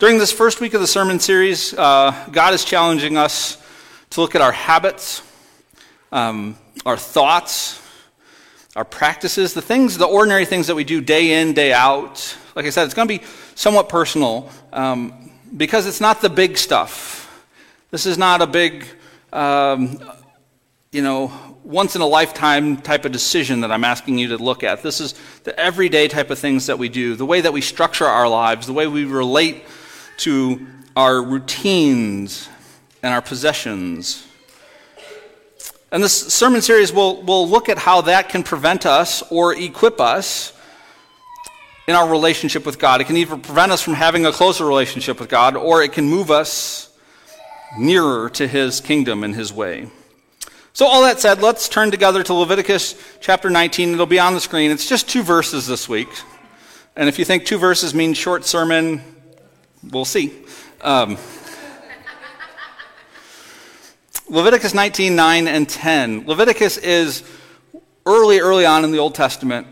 During this first week of the sermon series, uh, God is challenging us to look at our habits, um, our thoughts, our practices, the things, the ordinary things that we do day in, day out. Like I said, it's going to be somewhat personal um, because it's not the big stuff. This is not a big, um, you know, once in a lifetime type of decision that I'm asking you to look at. This is the everyday type of things that we do, the way that we structure our lives, the way we relate to our routines and our possessions. And this sermon series will, will look at how that can prevent us or equip us in our relationship with God. It can either prevent us from having a closer relationship with God, or it can move us nearer to His kingdom and His way. So, all that said, let's turn together to Leviticus chapter 19. It'll be on the screen. It's just two verses this week. And if you think two verses means short sermon, we'll see. Um, Leviticus 19, 9, and 10. Leviticus is early, early on in the Old Testament.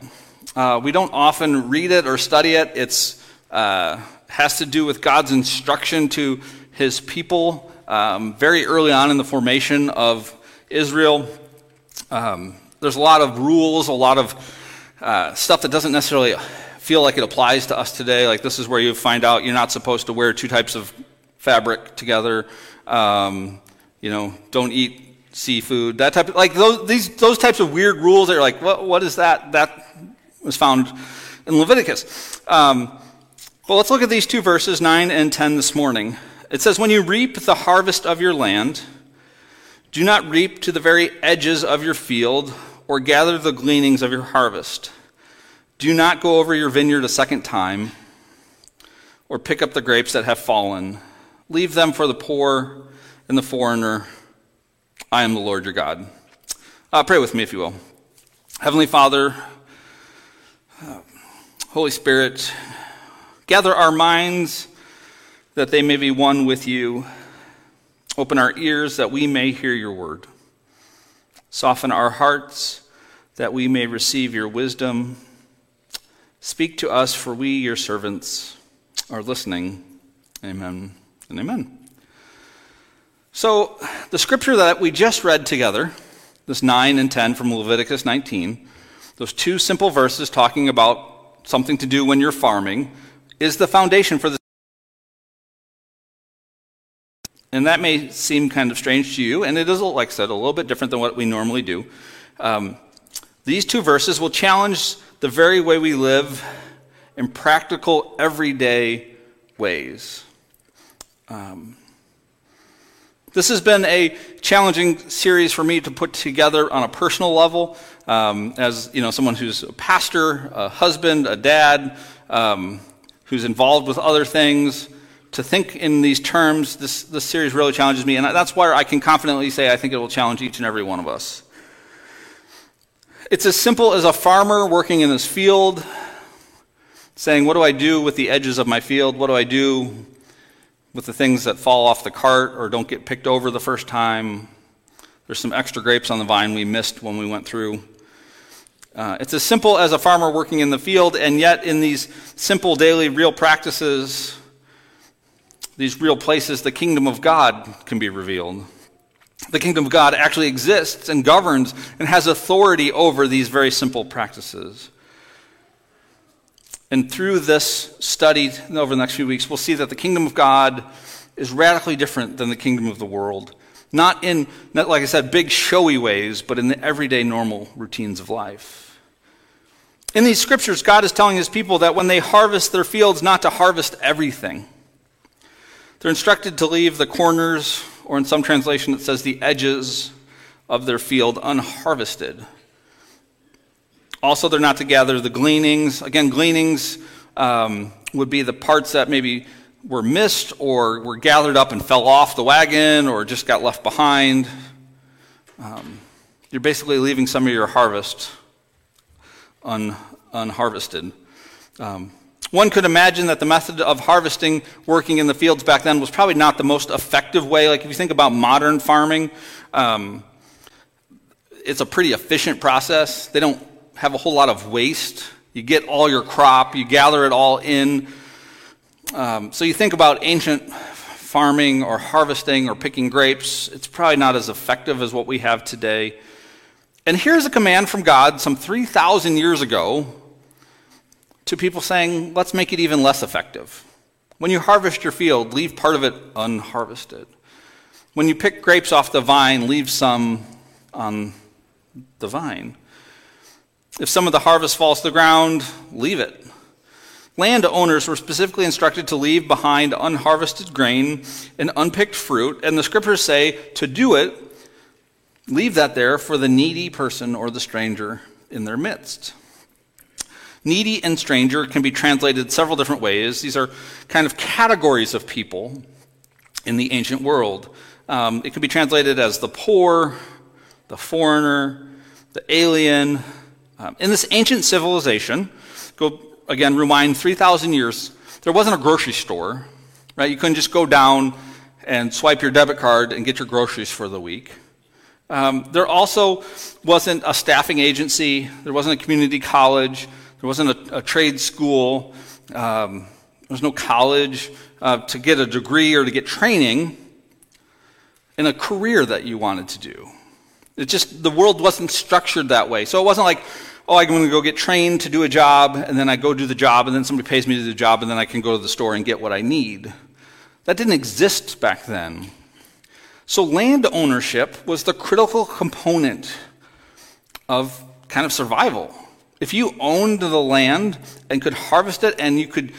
Uh, we don't often read it or study it. It uh, has to do with God's instruction to his people um, very early on in the formation of Israel. Um, there's a lot of rules, a lot of uh, stuff that doesn't necessarily feel like it applies to us today. Like this is where you find out you're not supposed to wear two types of fabric together. Um, you know, don't eat seafood. That type of like those these those types of weird rules that are like, what what is that? That was found in Leviticus. Um, well, let's look at these two verses, 9 and 10, this morning. It says, When you reap the harvest of your land, do not reap to the very edges of your field or gather the gleanings of your harvest. Do not go over your vineyard a second time or pick up the grapes that have fallen. Leave them for the poor and the foreigner. I am the Lord your God. Uh, pray with me, if you will. Heavenly Father, uh, Holy Spirit, gather our minds that they may be one with you. Open our ears that we may hear your word. Soften our hearts that we may receive your wisdom. Speak to us, for we, your servants, are listening. Amen and amen. So, the scripture that we just read together, this 9 and 10 from Leviticus 19, those two simple verses talking about something to do when you're farming, is the foundation for the. And that may seem kind of strange to you, and it is, like I said, a little bit different than what we normally do. Um, these two verses will challenge the very way we live in practical, everyday ways. Um, this has been a challenging series for me to put together on a personal level. Um, as you know, someone who's a pastor, a husband, a dad, um, who's involved with other things, to think in these terms, this, this series really challenges me, and that's why I can confidently say I think it will challenge each and every one of us. It's as simple as a farmer working in his field saying, What do I do with the edges of my field? What do I do with the things that fall off the cart or don't get picked over the first time? There's some extra grapes on the vine we missed when we went through. Uh, it's as simple as a farmer working in the field, and yet in these simple daily real practices, these real places, the kingdom of God can be revealed the kingdom of God actually exists and governs and has authority over these very simple practices. And through this study over the next few weeks, we'll see that the kingdom of God is radically different than the kingdom of the world. Not in, not like I said, big showy ways, but in the everyday normal routines of life. In these scriptures, God is telling his people that when they harvest their fields, not to harvest everything. They're instructed to leave the corners or in some translation it says the edges of their field unharvested. Also, they're not to gather the gleanings. Again, gleanings um, would be the parts that maybe were missed or were gathered up and fell off the wagon or just got left behind. Um, you're basically leaving some of your harvest un, unharvested. Um, one could imagine that the method of harvesting, working in the fields back then, was probably not the most effective way. Like if you think about modern farming, um, it's a pretty efficient process. They don't have a whole lot of waste. You get all your crop, you gather it all in. Um, so you think about ancient farming or harvesting or picking grapes, it's probably not as effective as what we have today. And here's a command from God some 3,000 years ago to people saying, let's make it even less effective. When you harvest your field, leave part of it unharvested. When you pick grapes off the vine, leave some on the vine. If some of the harvest falls to the ground, leave it. Landowners were specifically instructed to leave behind unharvested grain and unpicked fruit, and the scriptures say to do it, leave that there for the needy person or the stranger in their midst. Needy and stranger can be translated several different ways. These are kind of categories of people in the ancient world. Um, it can be translated as the poor, the foreigner, the alien. Um, in this ancient civilization, go again, rewind 3,000 years, there wasn't a grocery store, right? You couldn't just go down and swipe your debit card and get your groceries for the week. Um, there also wasn't a staffing agency, there wasn't a community college, there wasn't a, a trade school, um, there was no college uh, to get a degree or to get training in a career that you wanted to do. It just, the world wasn't structured that way. So it wasn't like, oh, I'm going to go get trained to do a job, and then I go do the job, and then somebody pays me to do the job, and then I can go to the store and get what I need. That didn't exist back then. So land ownership was the critical component of kind of survival. If you owned the land and could harvest it and you could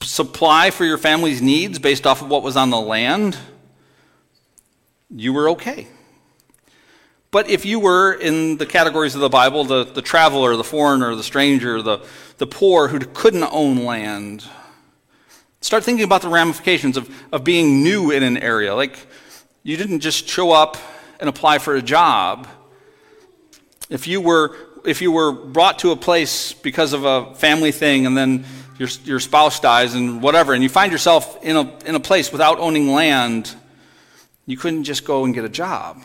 supply for your family's needs based off of what was on the land, you were okay. But if you were in the categories of the Bible, the, the traveler, the foreigner, the stranger, the, the poor who couldn't own land, start thinking about the ramifications of, of being new in an area. Like, you didn't just show up and apply for a job. If you were, if you were brought to a place because of a family thing and then your, your spouse dies and whatever, and you find yourself in a, in a place without owning land, you couldn't just go and get a job.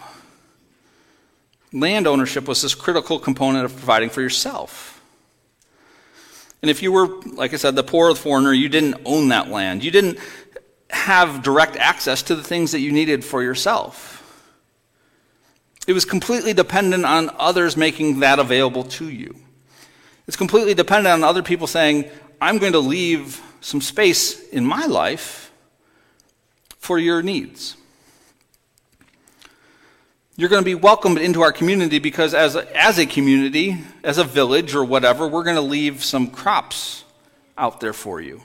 Land ownership was this critical component of providing for yourself. And if you were, like I said, the poor or the foreigner, you didn't own that land. You didn't have direct access to the things that you needed for yourself. It was completely dependent on others making that available to you. It's completely dependent on other people saying, I'm going to leave some space in my life for your needs. You're going to be welcomed into our community because, as a, as a community, as a village or whatever, we're going to leave some crops out there for you.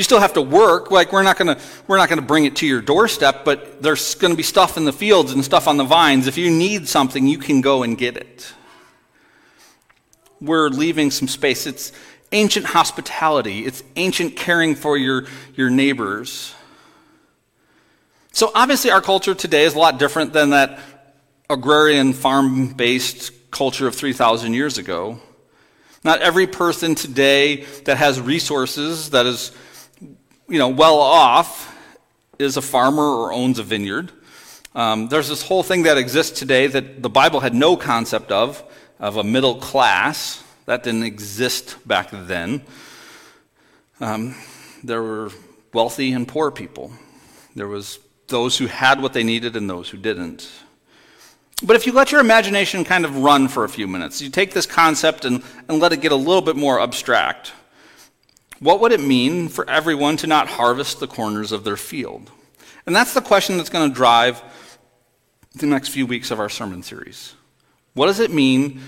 You still have to work. Like we're not going to we're not to bring it to your doorstep, but there's going to be stuff in the fields and stuff on the vines. If you need something, you can go and get it. We're leaving some space. It's ancient hospitality. It's ancient caring for your your neighbors. So obviously, our culture today is a lot different than that agrarian farm based culture of 3,000 years ago. Not every person today that has resources, that is you know, well off, is a farmer or owns a vineyard. Um, there's this whole thing that exists today that the Bible had no concept of, of a middle class. That didn't exist back then. Um, there were wealthy and poor people. There was those who had what they needed and those who didn't. But if you let your imagination kind of run for a few minutes, you take this concept and, and let it get a little bit more abstract. What would it mean for everyone to not harvest the corners of their field? And that's the question that's going to drive the next few weeks of our sermon series. What does it mean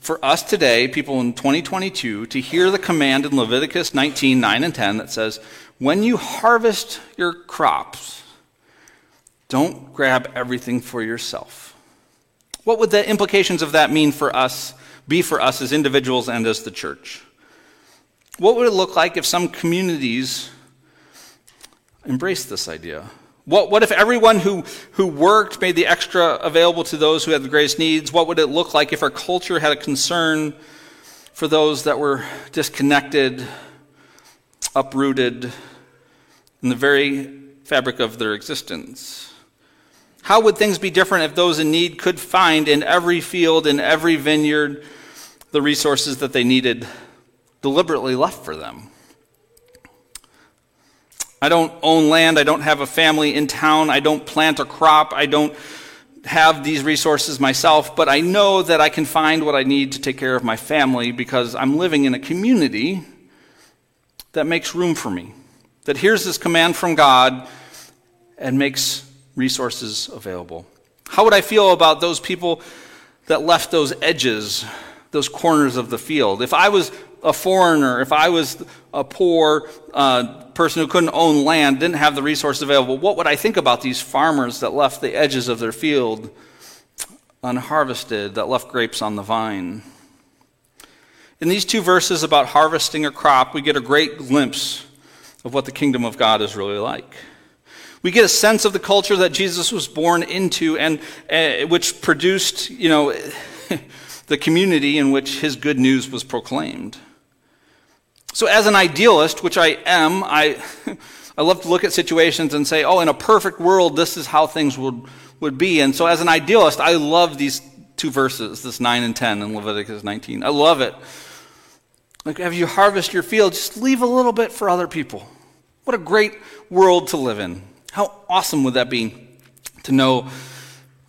for us today, people in 2022, to hear the command in Leviticus 19, 9, and 10 that says, When you harvest your crops, don't grab everything for yourself. What would the implications of that mean for us, be for us as individuals and as the church? What would it look like if some communities embraced this idea? What, what if everyone who, who worked made the extra available to those who had the greatest needs? What would it look like if our culture had a concern for those that were disconnected, uprooted in the very fabric of their existence? How would things be different if those in need could find in every field, in every vineyard, the resources that they needed deliberately left for them? I don't own land. I don't have a family in town. I don't plant a crop. I don't have these resources myself, but I know that I can find what I need to take care of my family because I'm living in a community that makes room for me, that hears this command from God and makes resources available. How would I feel about those people that left those edges, those corners of the field? If I was a foreigner, if I was a poor uh, person who couldn't own land, didn't have the resources available, what would I think about these farmers that left the edges of their field unharvested, that left grapes on the vine? In these two verses about harvesting a crop, we get a great glimpse of what the kingdom of God is really like. We get a sense of the culture that Jesus was born into and uh, which produced, you know, the community in which his good news was proclaimed. So, as an idealist, which I am, I, I love to look at situations and say, oh, in a perfect world, this is how things would, would be. And so, as an idealist, I love these two verses, this 9 and 10 in Leviticus 19. I love it. Like, have you harvest your field, just leave a little bit for other people. What a great world to live in. How awesome would that be to know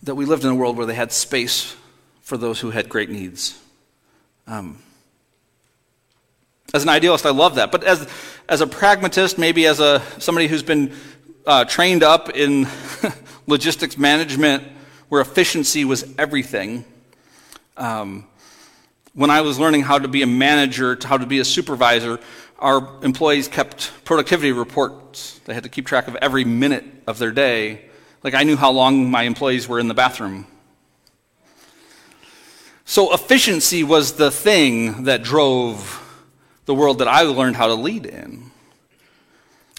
that we lived in a world where they had space for those who had great needs? Um, as an idealist, I love that. But as, as a pragmatist, maybe as a, somebody who's been uh, trained up in logistics management where efficiency was everything, um, when I was learning how to be a manager, how to be a supervisor, our employees kept productivity reports. They had to keep track of every minute of their day. Like I knew how long my employees were in the bathroom. So efficiency was the thing that drove the world that I learned how to lead in.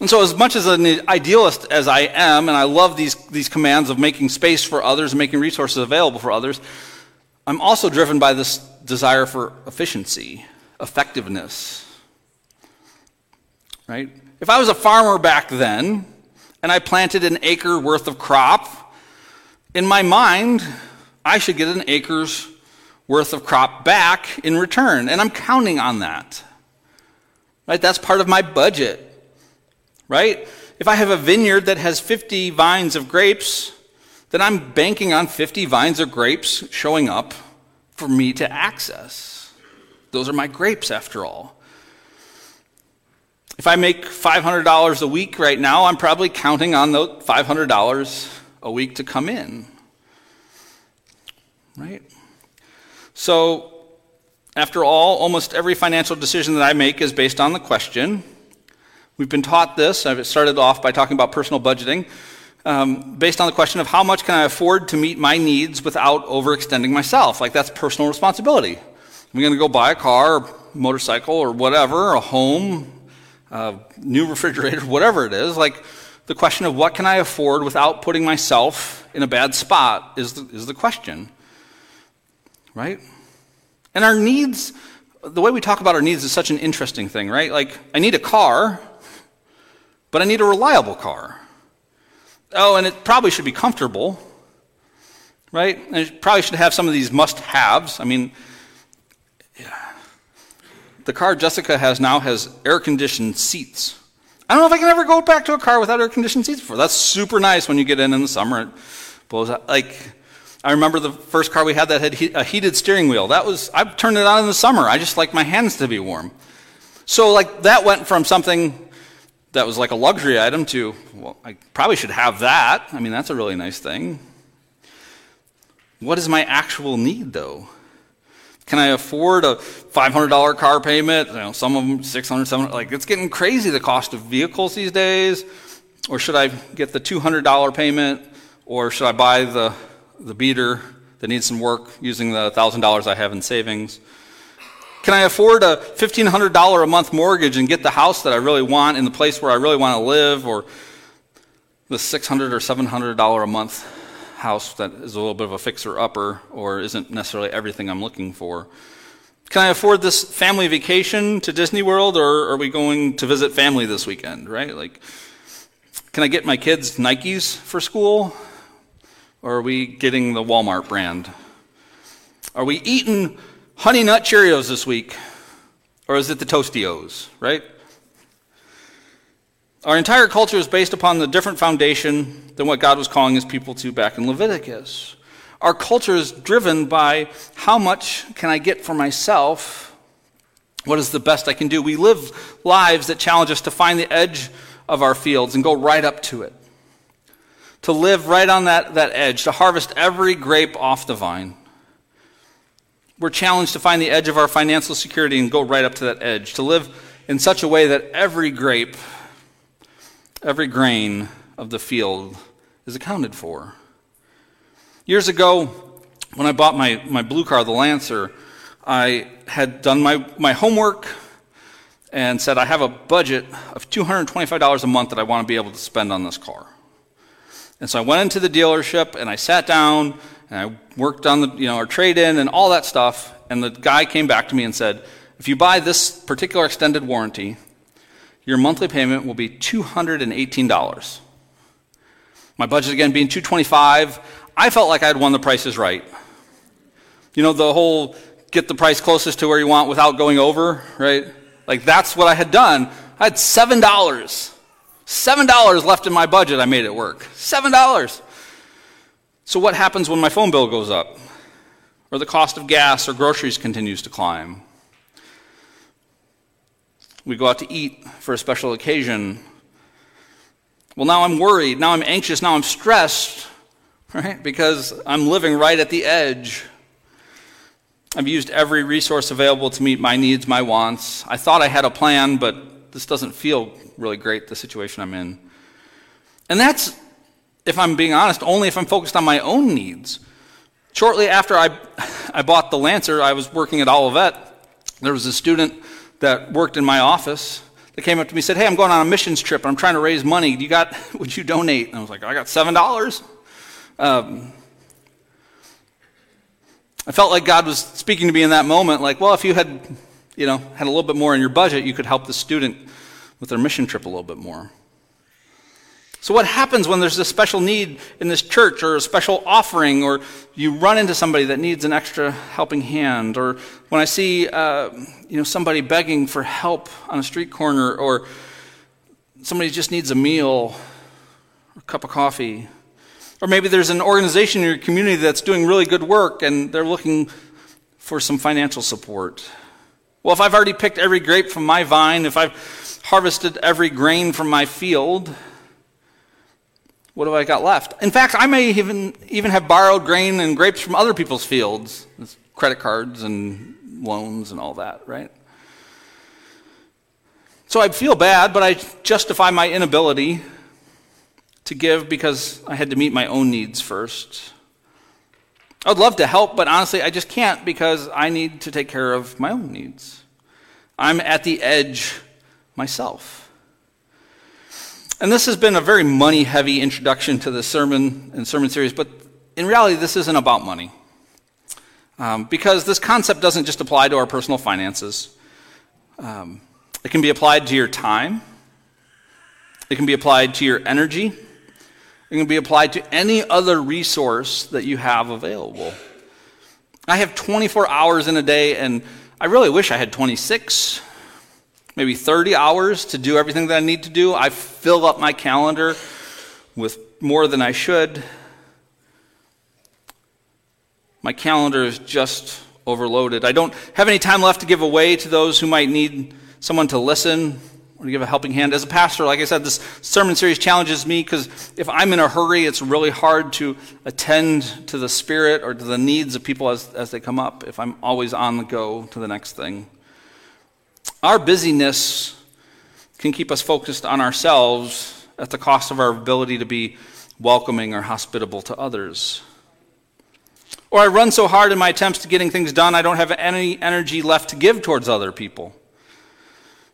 And so, as much as an idealist as I am, and I love these, these commands of making space for others making resources available for others, I'm also driven by this desire for efficiency, effectiveness. Right? If I was a farmer back then and I planted an acre worth of crop, in my mind, I should get an acre's worth of crop back in return. And I'm counting on that. Right? That's part of my budget. Right? If I have a vineyard that has 50 vines of grapes, then I'm banking on 50 vines of grapes showing up for me to access. Those are my grapes, after all. If I make $500 a week right now, I'm probably counting on those $500 a week to come in. Right? So, after all, almost every financial decision that I make is based on the question. We've been taught this. I've started off by talking about personal budgeting, um, based on the question of how much can I afford to meet my needs without overextending myself. Like that's personal responsibility. I'm going to go buy a car, or motorcycle, or whatever, a home, a new refrigerator, whatever it is. Like the question of what can I afford without putting myself in a bad spot is the, is the question. Right? And our needs, the way we talk about our needs is such an interesting thing, right? Like, I need a car, but I need a reliable car. Oh, and it probably should be comfortable, right? And it probably should have some of these must haves. I mean, yeah. the car Jessica has now has air conditioned seats. I don't know if I can ever go back to a car without air conditioned seats before. That's super nice when you get in in the summer. It blows out. Like, I remember the first car we had that had a heated steering wheel. That was, I turned it on in the summer. I just like my hands to be warm. So, like, that went from something that was like a luxury item to, well, I probably should have that. I mean, that's a really nice thing. What is my actual need, though? Can I afford a $500 car payment? You know, some of them 600 700 Like, it's getting crazy, the cost of vehicles these days. Or should I get the $200 payment? Or should I buy the the beater that needs some work using the $1,000 I have in savings? Can I afford a $1,500 a month mortgage and get the house that I really want in the place where I really want to live, or the $600 or $700 a month house that is a little bit of a fixer upper or isn't necessarily everything I'm looking for? Can I afford this family vacation to Disney World, or are we going to visit family this weekend, right? Like, can I get my kids Nikes for school? Or are we getting the Walmart brand? Are we eating Honey Nut Cheerios this week? Or is it the Toasty O's, right? Our entire culture is based upon the different foundation than what God was calling his people to back in Leviticus. Our culture is driven by how much can I get for myself? What is the best I can do? We live lives that challenge us to find the edge of our fields and go right up to it. To live right on that, that edge, to harvest every grape off the vine. We're challenged to find the edge of our financial security and go right up to that edge. To live in such a way that every grape, every grain of the field is accounted for. Years ago, when I bought my, my blue car, the Lancer, I had done my, my homework and said, I have a budget of $225 a month that I want to be able to spend on this car. And so I went into the dealership and I sat down and I worked on the, you know, our trade in and all that stuff. And the guy came back to me and said, if you buy this particular extended warranty, your monthly payment will be $218. My budget again being 225 I felt like I'd won the prices right. You know, the whole get the price closest to where you want without going over, right? Like that's what I had done. I had $7. $7 left in my budget. I made it work. $7. So what happens when my phone bill goes up? Or the cost of gas or groceries continues to climb? We go out to eat for a special occasion. Well, now I'm worried. Now I'm anxious. Now I'm stressed right? Because I'm living right at the edge. I've used every resource available to meet my needs, my wants. I thought I had a plan, but this doesn't feel really great, the situation I'm in. And that's, if I'm being honest, only if I'm focused on my own needs. Shortly after I, I bought the Lancer, I was working at Olivet. There was a student that worked in my office that came up to me and said, Hey, I'm going on a missions trip. and I'm trying to raise money. You got, would you donate? And I was like, I got $7. Um, I felt like God was speaking to me in that moment, like, well, if you had, you know, had a little bit more in your budget, you could help the student with their mission trip a little bit more. So, what happens when there's a special need in this church or a special offering, or you run into somebody that needs an extra helping hand, or when I see uh, you know, somebody begging for help on a street corner, or somebody just needs a meal, or a cup of coffee, or maybe there's an organization in your community that's doing really good work and they're looking for some financial support. Well, if I've already picked every grape from my vine, if I've harvested every grain from my field, what have I got left? In fact, I may even, even have borrowed grain and grapes from other people's fields, credit cards and loans and all that, right? So I feel bad, but I justify my inability to give because I had to meet my own needs first. I would love to help, but honestly, I just can't because I need to take care of my own needs. I'm at the edge myself. And this has been a very money heavy introduction to the sermon and sermon series, but in reality, this isn't about money. Um, because this concept doesn't just apply to our personal finances, um, it can be applied to your time, it can be applied to your energy, it can be applied to any other resource that you have available. I have 24 hours in a day, and I really wish I had 26, maybe 30 hours to do everything that I need to do. I fill up my calendar with more than I should. My calendar is just overloaded. I don't have any time left to give away to those who might need someone to listen want to give a helping hand. As a pastor, like I said, this sermon series challenges me because if I'm in a hurry, it's really hard to attend to the spirit or to the needs of people as, as they come up if I'm always on the go to the next thing. Our busyness can keep us focused on ourselves at the cost of our ability to be welcoming or hospitable to others. Or I run so hard in my attempts to getting things done, I don't have any energy left to give towards other people.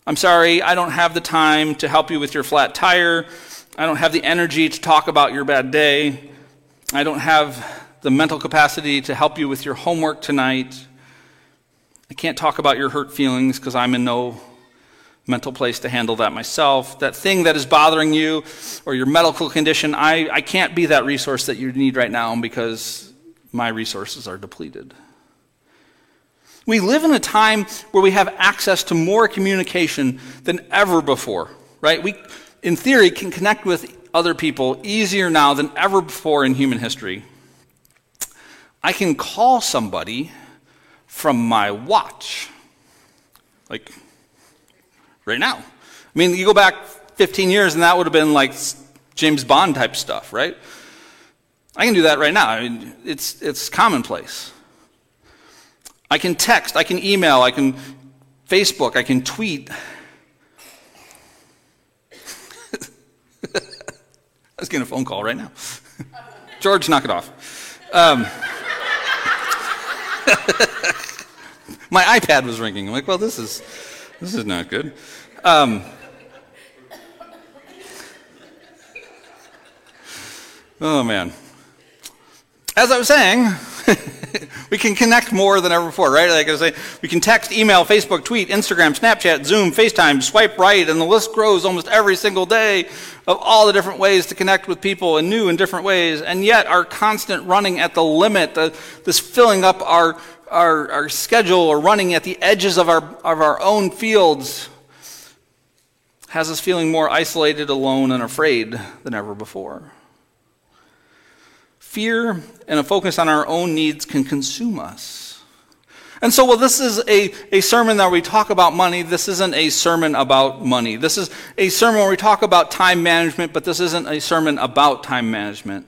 I'm sorry, I don't have the time to help you with your flat tire. I don't have the energy to talk about your bad day. I don't have the mental capacity to help you with your homework tonight. I can't talk about your hurt feelings because I'm in no mental place to handle that myself. That thing that is bothering you or your medical condition, I, I can't be that resource that you need right now because my resources are depleted. We live in a time where we have access to more communication than ever before, right? We, in theory, can connect with other people easier now than ever before in human history. I can call somebody from my watch. Like, right now. I mean, you go back 15 years and that would have been like James Bond type stuff, right? I can do that right now. I mean, it's, it's commonplace. I can text, I can email, I can Facebook, I can tweet. I was getting a phone call right now. George, knock it off. Um, my iPad was ringing. I'm like, well, this is this is not good. Um, oh man. As I was saying, we can connect more than ever before, right? Like I say, we can text, email, Facebook, tweet, Instagram, Snapchat, Zoom, FaceTime, swipe right, and the list grows almost every single day of all the different ways to connect with people in new and different ways. And yet, our constant running at the limit, the, this filling up our, our, our schedule or running at the edges of our, of our own fields has us feeling more isolated, alone, and afraid than ever before. Fear and a focus on our own needs can consume us. And so, well, this is a, a sermon that we talk about money. This isn't a sermon about money. This is a sermon where we talk about time management, but this isn't a sermon about time management.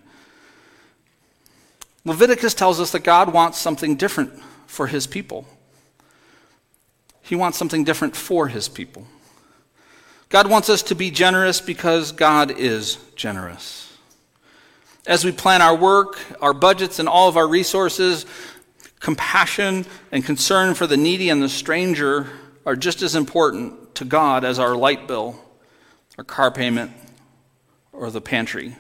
Leviticus tells us that God wants something different for his people. He wants something different for his people. God wants us to be generous because God is generous as we plan our work, our budgets, and all of our resources, compassion and concern for the needy and the stranger are just as important to God as our light bill, our car payment, or the pantry.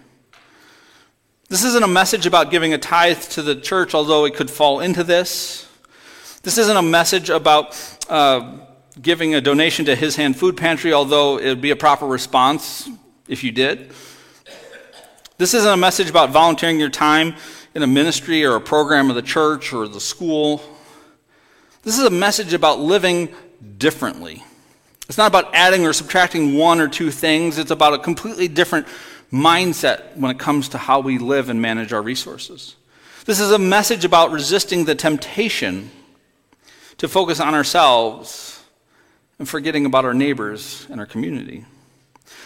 This isn't a message about giving a tithe to the church, although it could fall into this. This isn't a message about uh, giving a donation to His Hand Food Pantry, although it would be a proper response if you did. This isn't a message about volunteering your time in a ministry or a program of the church or the school. This is a message about living differently. It's not about adding or subtracting one or two things, it's about a completely different mindset when it comes to how we live and manage our resources. This is a message about resisting the temptation to focus on ourselves and forgetting about our neighbors and our community.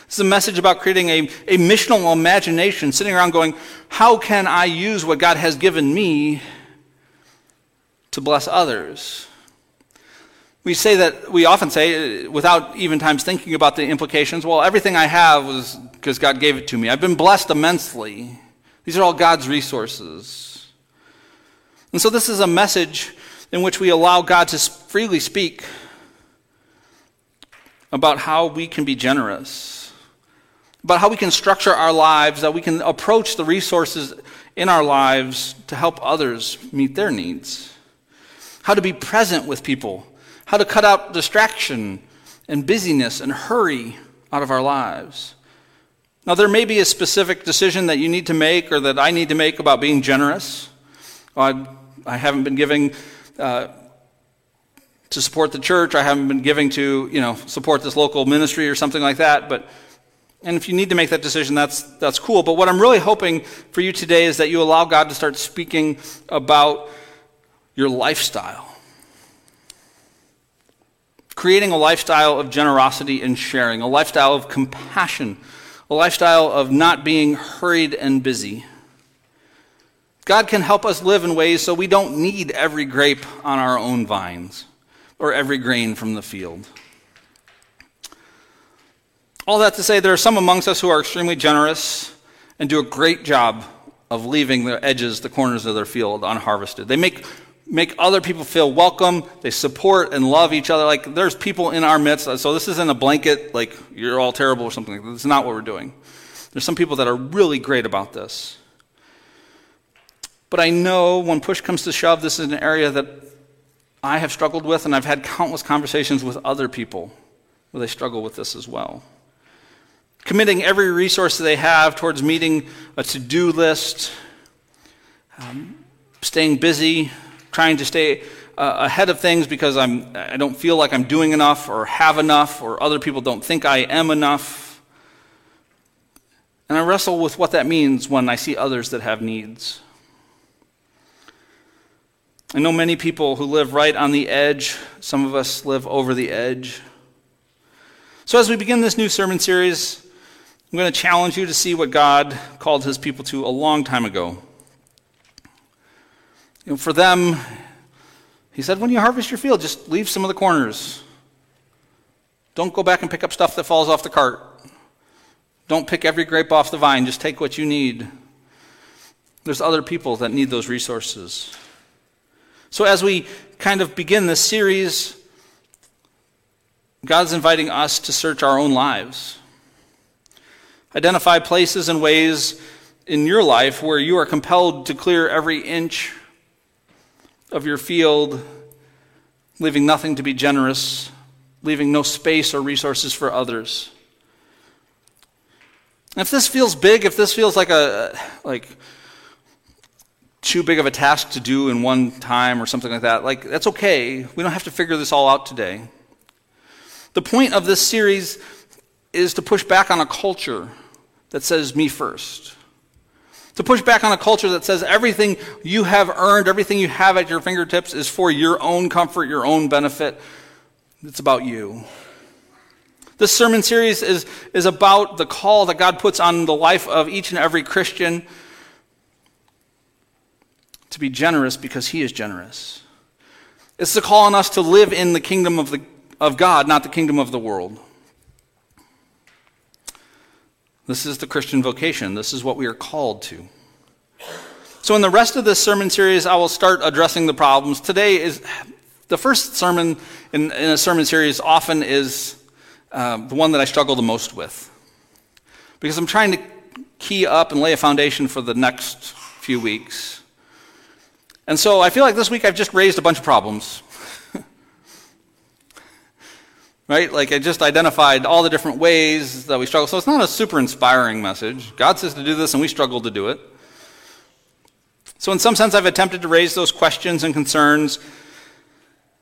This is a message about creating a, a missional imagination, sitting around going, How can I use what God has given me to bless others? We say that, we often say, uh, without even times thinking about the implications, well, everything I have was because God gave it to me. I've been blessed immensely. These are all God's resources. And so, this is a message in which we allow God to freely speak about how we can be generous about how we can structure our lives, that we can approach the resources in our lives to help others meet their needs, how to be present with people, how to cut out distraction and busyness and hurry out of our lives. Now, there may be a specific decision that you need to make or that I need to make about being generous. I, I haven't been giving uh, to support the church. I haven't been giving to, you know, support this local ministry or something like that. But and if you need to make that decision, that's, that's cool. But what I'm really hoping for you today is that you allow God to start speaking about your lifestyle. Creating a lifestyle of generosity and sharing, a lifestyle of compassion, a lifestyle of not being hurried and busy. God can help us live in ways so we don't need every grape on our own vines or every grain from the field. All that to say, there are some amongst us who are extremely generous and do a great job of leaving the edges, the corners of their field unharvested. They make, make other people feel welcome. They support and love each other. Like there's people in our midst. So this isn't a blanket, like you're all terrible or something like that. It's not what we're doing. There's some people that are really great about this. But I know when push comes to shove, this is an area that I have struggled with, and I've had countless conversations with other people where they struggle with this as well committing every resource that they have towards meeting a to do list, um, staying busy, trying to stay uh, ahead of things because I'm, I don't feel like I'm doing enough or have enough or other people don't think I am enough. And I wrestle with what that means when I see others that have needs. I know many people who live right on the edge. Some of us live over the edge. So, as we begin this new sermon series, I'm going to challenge you to see what God called his people to a long time ago. For them, he said, when you harvest your field, just leave some of the corners. Don't go back and pick up stuff that falls off the cart. Don't pick every grape off the vine, just take what you need. There's other people that need those resources. So, as we kind of begin this series, God's inviting us to search our own lives. Identify places and ways in your life where you are compelled to clear every inch of your field, leaving nothing to be generous, leaving no space or resources for others. If this feels big, if this feels like a like too big of a task to do in one time or something like that, like that's okay. We don't have to figure this all out today. The point of this series is to push back on a culture that says me first. To push back on a culture that says everything you have earned, everything you have at your fingertips is for your own comfort, your own benefit. It's about you. This sermon series is, is about the call that God puts on the life of each and every Christian to be generous because He is generous. It's the call on us to live in the kingdom of, the, of God, not the kingdom of the world. This is the Christian vocation. This is what we are called to. So, in the rest of this sermon series, I will start addressing the problems. Today is the first sermon in, in a sermon series, often is uh, the one that I struggle the most with. Because I'm trying to key up and lay a foundation for the next few weeks. And so I feel like this week I've just raised a bunch of problems. Right? Like I just identified all the different ways that we struggle. So it's not a super inspiring message. God says to do this, and we struggle to do it. So, in some sense, I've attempted to raise those questions and concerns.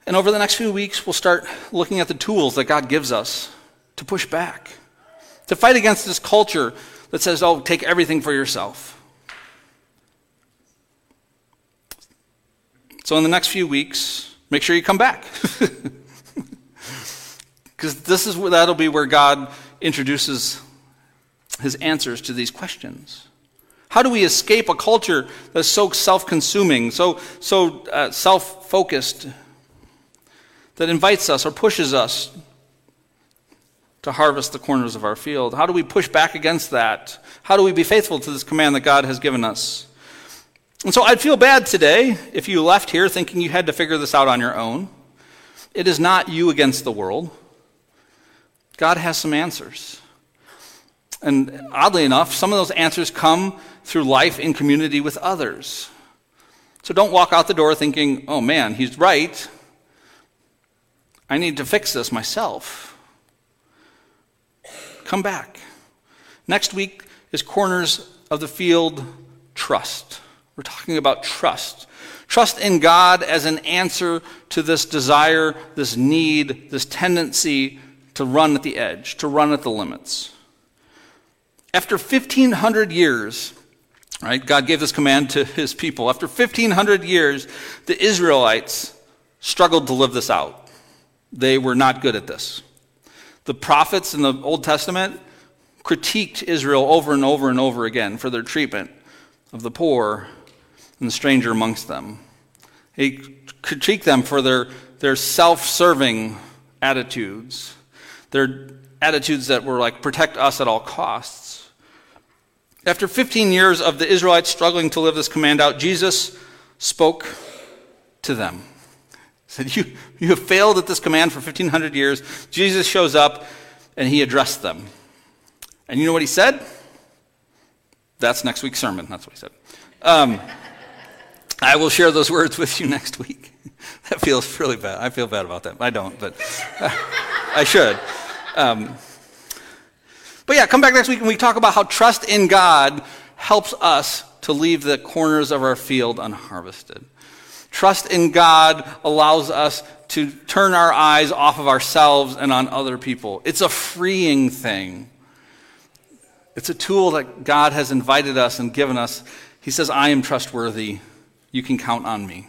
And over the next few weeks, we'll start looking at the tools that God gives us to push back, to fight against this culture that says, oh, take everything for yourself. So, in the next few weeks, make sure you come back. Because this is where, that'll be where God introduces his answers to these questions. How do we escape a culture that's so self consuming, so, so uh, self focused, that invites us or pushes us to harvest the corners of our field? How do we push back against that? How do we be faithful to this command that God has given us? And so I'd feel bad today if you left here thinking you had to figure this out on your own. It is not you against the world. God has some answers. And oddly enough, some of those answers come through life in community with others. So don't walk out the door thinking, oh man, he's right. I need to fix this myself. Come back. Next week is Corners of the Field Trust. We're talking about trust. Trust in God as an answer to this desire, this need, this tendency to run at the edge, to run at the limits. After 1,500 years, right, God gave this command to his people. After 1,500 years, the Israelites struggled to live this out. They were not good at this. The prophets in the Old Testament critiqued Israel over and over and over again for their treatment of the poor and the stranger amongst them. He critiqued them for their, their self serving attitudes, their attitudes that were like, protect us at all costs. After 15 years of the Israelites struggling to live this command out, Jesus spoke to them He said, you, you have failed at this command for 1,500 years. Jesus shows up and he addressed them. And you know what he said? That's next week's sermon. That's what he said. Um, I will share those words with you next week. that feels really bad. I feel bad about that. I don't, but I should. Um, but yeah, come back next week and we talk about how trust in God helps us to leave the corners of our field unharvested. Trust in God allows us to turn our eyes off of ourselves and on other people. It's a freeing thing. It's a tool that God has invited us and given us. He says, I am trustworthy. You can count on me.